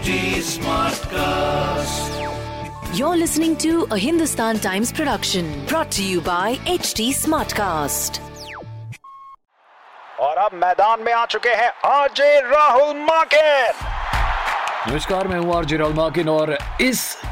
Smartcast. You're listening to a Hindustan Times production brought to you by HD Smartcast. और अब मैदान में आ चुके हैं आरजे राहुल माकिन नमस्कार मैं हूँ आरजे राहुल माकिन और इस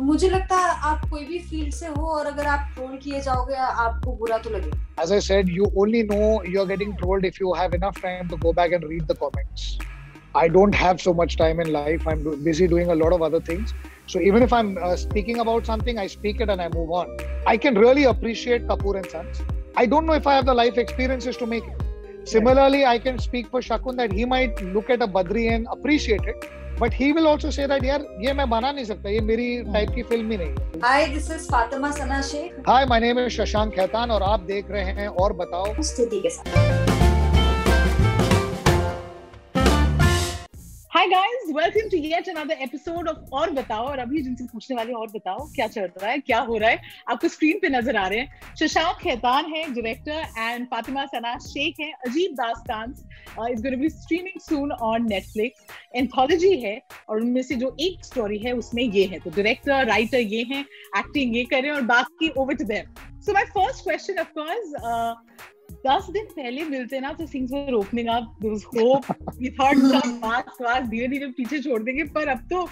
मुझे लगता है आप कोई भी फ़ील्ड से हो और अगर आप ट्रोल किए जाओगे आपको बुरा तो लगेगा as I said, you only know you're getting trolled if you have enough time to go back and read the comments. I don't have so much time in life. I'm do- busy doing a lot of other things. So even if I'm uh, speaking about something, I speak it and I move on. I can really appreciate Kapoor and Sons. I don't know if I have the life experiences to make it. Similarly, I can speak for Shakun that he might look at a Badri and appreciate it. But he will also say that यार ये मैं बना नहीं सकता ये मेरी type की film ही नहीं hai hi this is fatima sana sheikh hi my name is shashank khaitan और आप देख रहे हैं और बताओ स्थिति के साथ hi guys welcome to yet another episode of Aur Batao और अभी जिनसे पूछने वाले और बताओ, क्या चल रहा है, क्या हो रहा है? आपको स्क्रीन पे नज़र आ रहे हैं। शशांक खैतान है डायरेक्टर एंड फातिमा सना शेख है Ajeeb Daastaan is going be streaming soon on Netflix anthology है, और उनमें से जो एक स्टोरी है, उसमें ये है। तो डायरेक्टर राइटर ये हैं एक्टिंग ये कर रहे हैं, और बाकी over to them so my first question of course दस दिन पहले मिलते ना तो things were opening up there was hope we thought सब मार्क्स वार्क्स धीरे-धीरे पीछे छोड़ देंगे, पर अब तो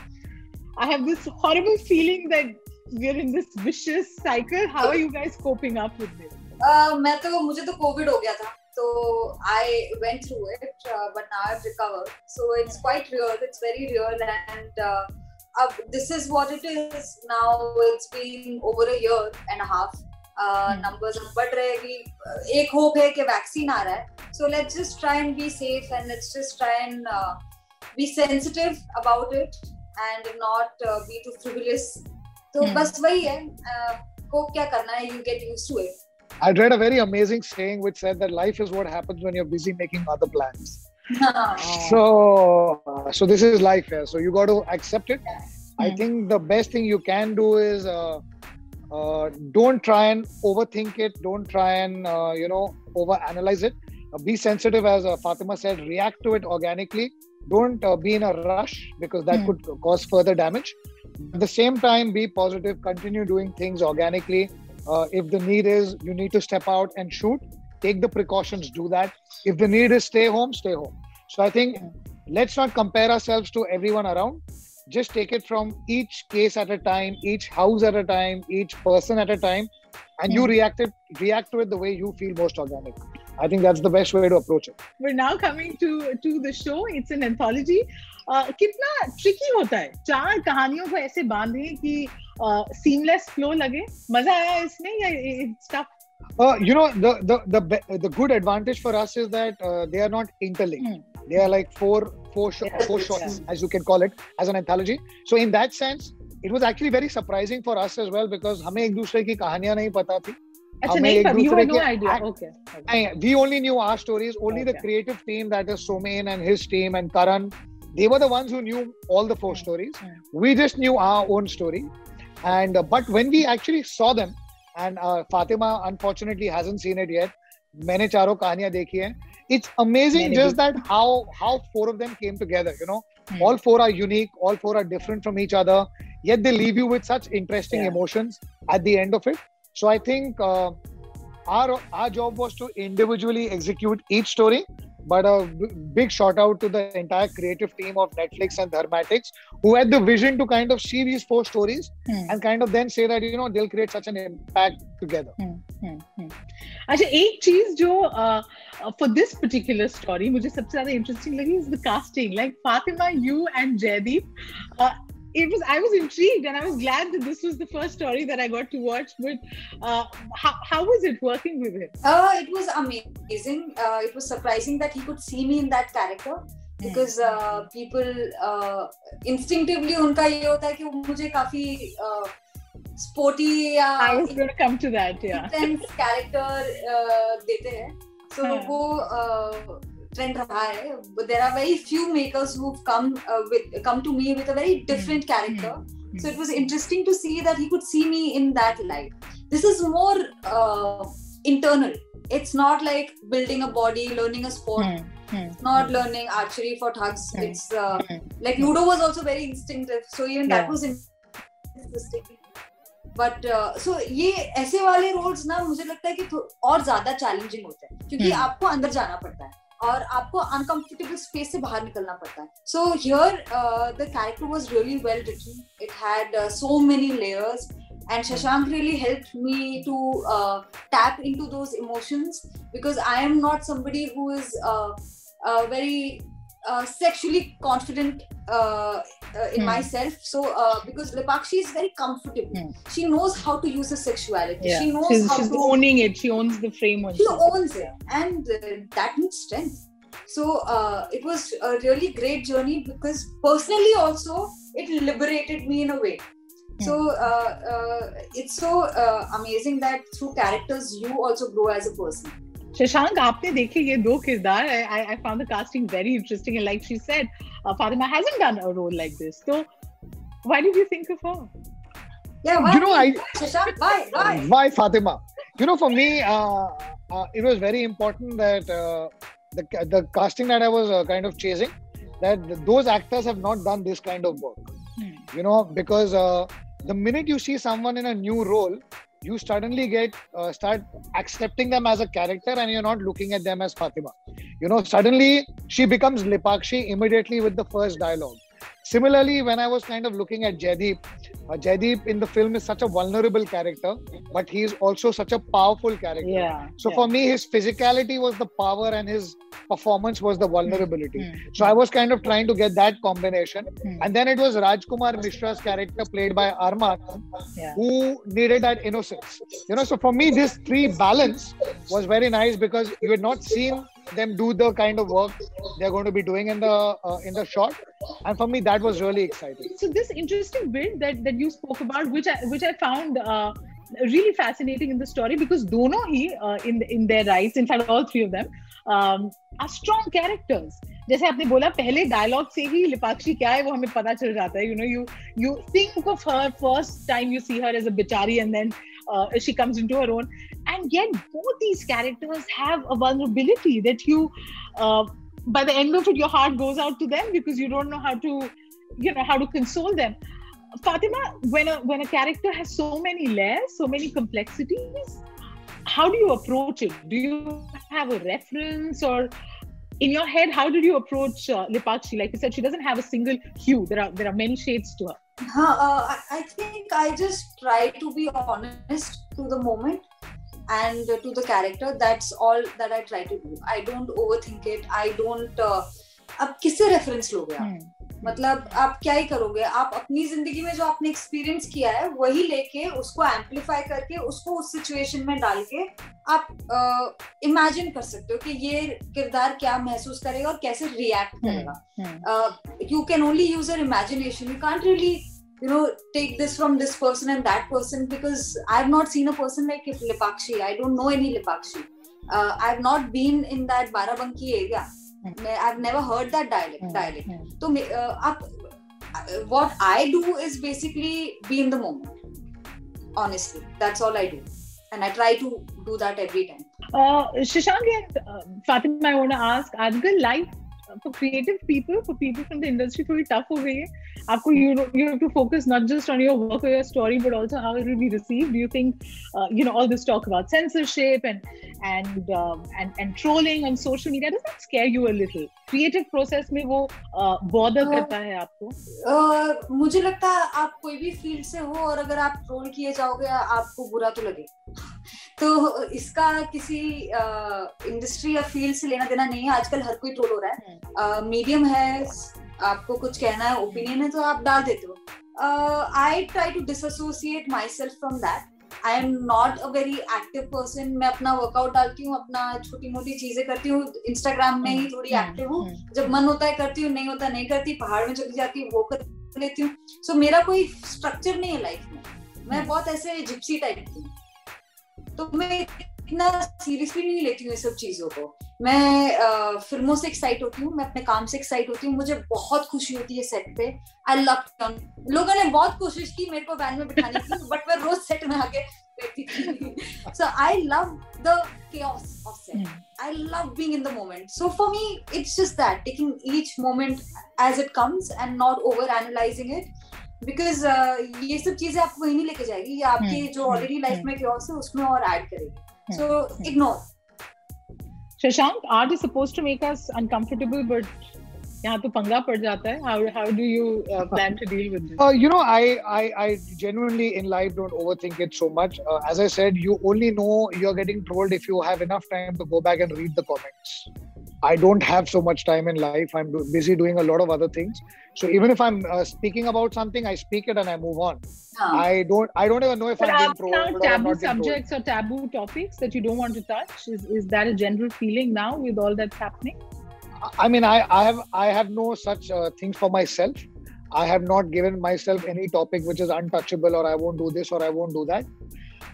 I have this horrible feeling that we are in this vicious cycle how are you guys coping up with this मैं तो मुझे तो कोविड हो गया था तो I went through it but now I have recovered. So it's quite real it's very real and अब this is what it is now it's been over a year and a half numbers बढ़ रहे हैं एक hope है कि vaccine आ रहा है so let's just try and be safe and let's just try and be sensitive about it and not be too frivolous तो Hmm. बस वही है को क्या करना है you get used to it I read a very amazing saying which said that life is what happens when you're busy making other plans. So, uh, so this is life here. So you got to accept it. yeah. I Hmm. think the best thing you can do is uh, uh, don't try and overthink it. Don't try and uh, you know overanalyze it. Uh, be sensitive, as uh, Fatima said. React to it organically. Don't uh, be in a rush because that Hmm. could cause further damage. At the same time, be positive. Continue doing things organically. Uh, if the need is you need to step out and shoot, take the precautions. Do that. If the need is stay home, stay home. So I think let's not compare ourselves to everyone around Just take it from each case at a time, each house at a time, each person at a time, and you Hmm. react it, react to it the way you feel most organic. I think that's the best way to approach it. we're now coming to to the show it's an anthology uh, कितना tricky होता है चार कहानियों को ऐसे बांधे कि seamless flow लगे मजा आया इसमें या stuff Uh, you know, the the the be- the good advantage for us is that uh, they are not interlinked. They are like four four, sh- four shots, yeah. as you can call it, as an anthology. So in that sense, it was actually very surprising for us as well because हमें एक दूसरे की कहानियां नहीं पता थी we only knew our stories only okay. the creative team that is Somen and his team and Karan they were the ones who knew all the four stories yeah. we just knew our own story and uh, but when we actually saw them and uh, Fatima unfortunately hasn't seen it yet मैंने चारों कहानियां देखी हैं it's amazing Very just good. that how how four of them came together you know mm-hmm. all four are unique all four are different from each other yet they leave you with such interesting yeah. emotions at the end of it so i think uh, our our job was to individually execute each story but a big shout out to the entire creative team of Netflix and Dharmatics, who had the vision to kind of see these four stories hmm. and kind of then say that you know they'll create such an impact together. Hmm. Hmm. अच्छा एक चीज uh, for this particular story, which is the interesting लगी is the casting. Like Fatima, you and Jaideep. Uh, it was I was intrigued and I was glad that this was the first story that I got to watch. But uh, how, how was it working with him? Uh, it was amazing. Uh, it was surprising that he could see me in that character. Because people instinctively उनका ये होता है कि मुझे काफी sporty या character देते हैं so हाँ. वो ट्रेंड रहा है there are very few makers who come with come to me with a very different character so it was interesting to see that he could see me in that light this is more uh, internal it's not like building a body learning a sport Hmm, hmm. not learning archery for thugs Hmm. it's uh, Hmm. like ludo was also very instinctive so even that Yeah. was interesting But so ये ऐसे वाले roles ना मुझे लगता है कि और ज़्यादा चैलेंजिंग होते हैं क्योंकि Hmm. आपको अंदर जाना पड़ता है और आपको अनकंफर्टेबल स्पेस से बाहर निकलना पड़ता है so here the character was really well written it had so many layers and shashank really helped me to uh, tap into those emotions because i am not somebody who is uh, uh, very uh, sexually confident uh, uh, in Hmm. myself so uh, because lipakshi is very comfortable Hmm. she knows how to use her sexuality Yeah. she knows She's, how she's to owning it. She owns the frame. she owns it and uh, that needs strength so uh, it was a really great journey because personally also it liberated me in a way so uh, uh, it's so uh, amazing that through characters you also grow as a person Shashank, aapne dekhe ye do kirdar. I, I found the casting very interesting, and like she said, uh, Fatima hasn't done a role like this. So, why did you think of her? Yeah, why? You know, I, Shashank, why, why? Why Fatima? You know, for me, uh, uh, it was very important that uh, the the casting that I was uh, kind of chasing, that those actors have not done this kind of work. Hmm. You know, because uh, the minute you see someone in a new role, you suddenly get uh, start accepting them as a character, and you're not looking at them as Fatima. You know, suddenly she becomes Lipakshi immediately with the first dialogue. Similarly, when I was kind of looking at Jaideep, uh, Jaideep in the film is such a vulnerable character, but he is also such a powerful character. yeah So yeah. for me, his physicality was the power and his performance was the vulnerability. Hmm. So I was kind of trying to get that combination. Hmm. And then it was Rajkumar Mishra's character played by Arman Yeah. who needed that innocence. You know, so for me, this three balance was very nice because you had not seen them do the kind of work they're going to be doing in the uh, in the shot. And for me, that was really exciting. so this interesting bit that that you spoke about which I which I found uh, really fascinating in the story because dono he uh, in in their rights in fact all three of them um, are strong characters जैसे आपने बोला पहले dialogue से ही लिपाक्षी क्या है वो हमें पता चल जाता है you know you you think of her first time you see her as a बिचारी and then she comes into her own and yet both these characters have a vulnerability that you uh, by the end of it your heart goes out to them because you don't know how to you know how to console them fatima when a when a character has so many layers so many complexities how do you approach it do you have a reference or in your head how did you approach uh, lipakshi like you said she doesn't have a single hue there are there are many shades to her Huh, uh, I- I think I just try to be honest to the moment and to the character. That's all that I try to do. I don't overthink it. I don't. Uh, अब किससे reference लोगे आप मतलब आप क्या ही करोगे आप अपनी ज़िंदगी में जो आपने एक्सपीरियंस किया है वही लेके उसको एम्पलीफाई करके उसको उस सिचुएशन में डाल के आप इमेजिन uh, कर सकते हो कि ये किरदार क्या महसूस करेगा और कैसे रिएक्ट करेगा uh, you can only use your imagination. You can't really, you know, take this from this person and that person because I've not seen a person like Lipakshi. I don't know any Lipakshi. Uh, I've not been in that Barabanki area. Mm. I've never heard that dialect. Mm. dialect. Mm. So, uh, up, uh, what I do is basically be in the moment. Honestly, that's all I do, and I try to do that every time. Uh, Shashank and uh, Fatima, I want to ask: Are the life for creative people, for people from the industry, थोड़ी tough हो गई है. आपको you know you have to focus not just on your work or your story, but also how it will be received. Do you think, uh, you know, all this talk about censorship and and um, and and trolling on social media does that scare you a little? Creative process में वो uh, bother हाँ. करता है आपको? Uh, मुझे लगता है आप कोई भी फ़ील्ड से हो और अगर आप ट्रोल किए जाओगे आपको बुरा तो लगे तो इसका किसी इंडस्ट्री या फ़ील्ड से लेना देना नहीं है। आजकल हर कोई ट्रोल हो रहा है। मीडियम है आपको कुछ कहना है ओपिनियन है तो आप डाल देते हो। I try to dissociate myself from that I am not a very active person मैं अपना वर्कआउट डालती हूँ अपना छोटी मोटी चीज़ें करती हूँ। इंस्टाग्राम में ही थोड़ी एक्टिव हूँ। जब मन होता है करती हूँ नहीं होता नहीं करती पहाड़ में चली जाती हूँ वो कर लेती हूँ। सो so, मेरा कोई स्ट्रक्चर नहीं है लाइफ में। मैं बहुत ऐसे जिप्सी टाइप की। तो मैं इतना सीरियसली नहीं लेती हूँ ये सब चीज़ों को मैं फ़िल्मों से एक्साइट होती हूँ मैं अपने काम से एक्साइट होती हूँ मुझे बहुत खुशी होती है सेट पे आई लव लोगों ने बहुत कोशिश की मेरे को वैन में बिठाने की बट मैं रोज सेट में आके बैठती थी so I love the chaos of set Hmm. I love being in the moment. So for me, it's just that taking each moment as it comes and not over analyzing it. Because uh, ये सब चीज़ें आपको कहीं नहीं लेके जाएगी ये आपके Hmm. जो ऑलरेडी लाइफ Hmm. में chaos है उसमें और ऐड करेगी Hmm. so Hmm. ignore Shashank, art is supposed to make us uncomfortable, but यहाँ तो पंगा पड़ जाता है. How how do you uh, plan to deal with this? Uh, you know, I, I, I genuinely in life don't overthink it so much. Uh, as I said, you only know you're getting trolled if you have enough time to go back and read the comments. I don't have so much time in life. I'm busy doing a lot of other things. So even if I'm uh, speaking about something, I speak it and I move on. I don't, I don't even know if But I'm being there trolled now or I'm taboo not being trolled. subjects or taboo topics that you don't want to touch? Is is that a general feeling now with all that's happening? I mean, I, I have I have no such uh, things for myself. I have not given myself any topic which is untouchable or I won't do this or I won't do that.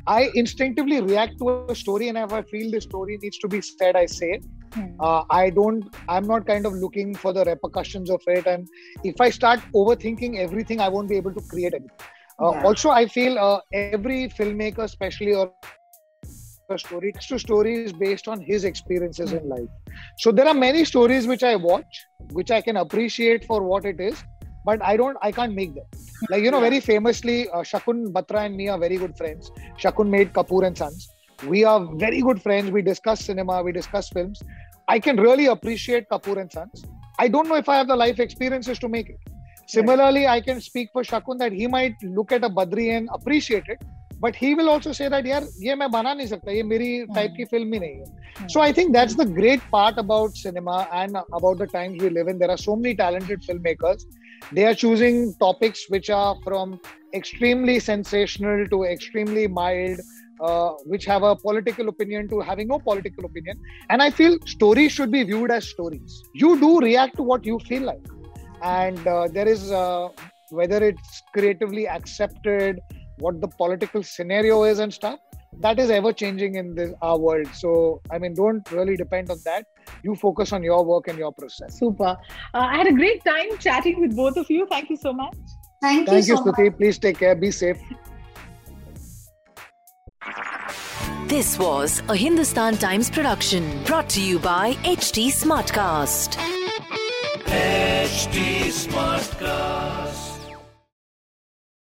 I instinctively react to a story, and if I feel the story needs to be said, I say it. Hmm. Uh, I don't. I'm not kind of looking for the repercussions of it, and if I start overthinking everything, I won't be able to create anything. Uh, Yeah. Also, I feel uh, every filmmaker, especially or a story to stories based on his experiences in life. So there are many stories which I watch, which I can appreciate for what it is, but I don't, I can't make them. Like you know, very famously, uh, Shakun Batra and me are very good friends. Shakun made Kapoor and Sons. We are very good friends. We discuss cinema, we discuss films. I can really appreciate Kapoor and Sons. I don't know if I have the life experiences to make it. Similarly, I can speak for Shakun that he might look at a Badri and appreciate it, but he will also say that यार ये मैं बना नहीं सकता ये मेरी type की film ही नहीं है. So I think that's the great part about cinema and about the times we live in. There are so many talented filmmakers. they are choosing topics which are from extremely sensational to extremely mild, uh, which have a political opinion to having no political opinion. And I feel stories should be viewed as stories. You do react to what you feel like, and uh, there is uh, whether it's creatively accepted, what the political scenario is, and stuff that is ever changing in this our world so i mean don't really depend on that you focus on your work and your process Super. Uh, I had a great time chatting with both of you. Thank you so much. thank, thank you so much Stuti. please take care be safe This was a Hindustan Times production brought to you by HT Smartcast. HT Smartcast.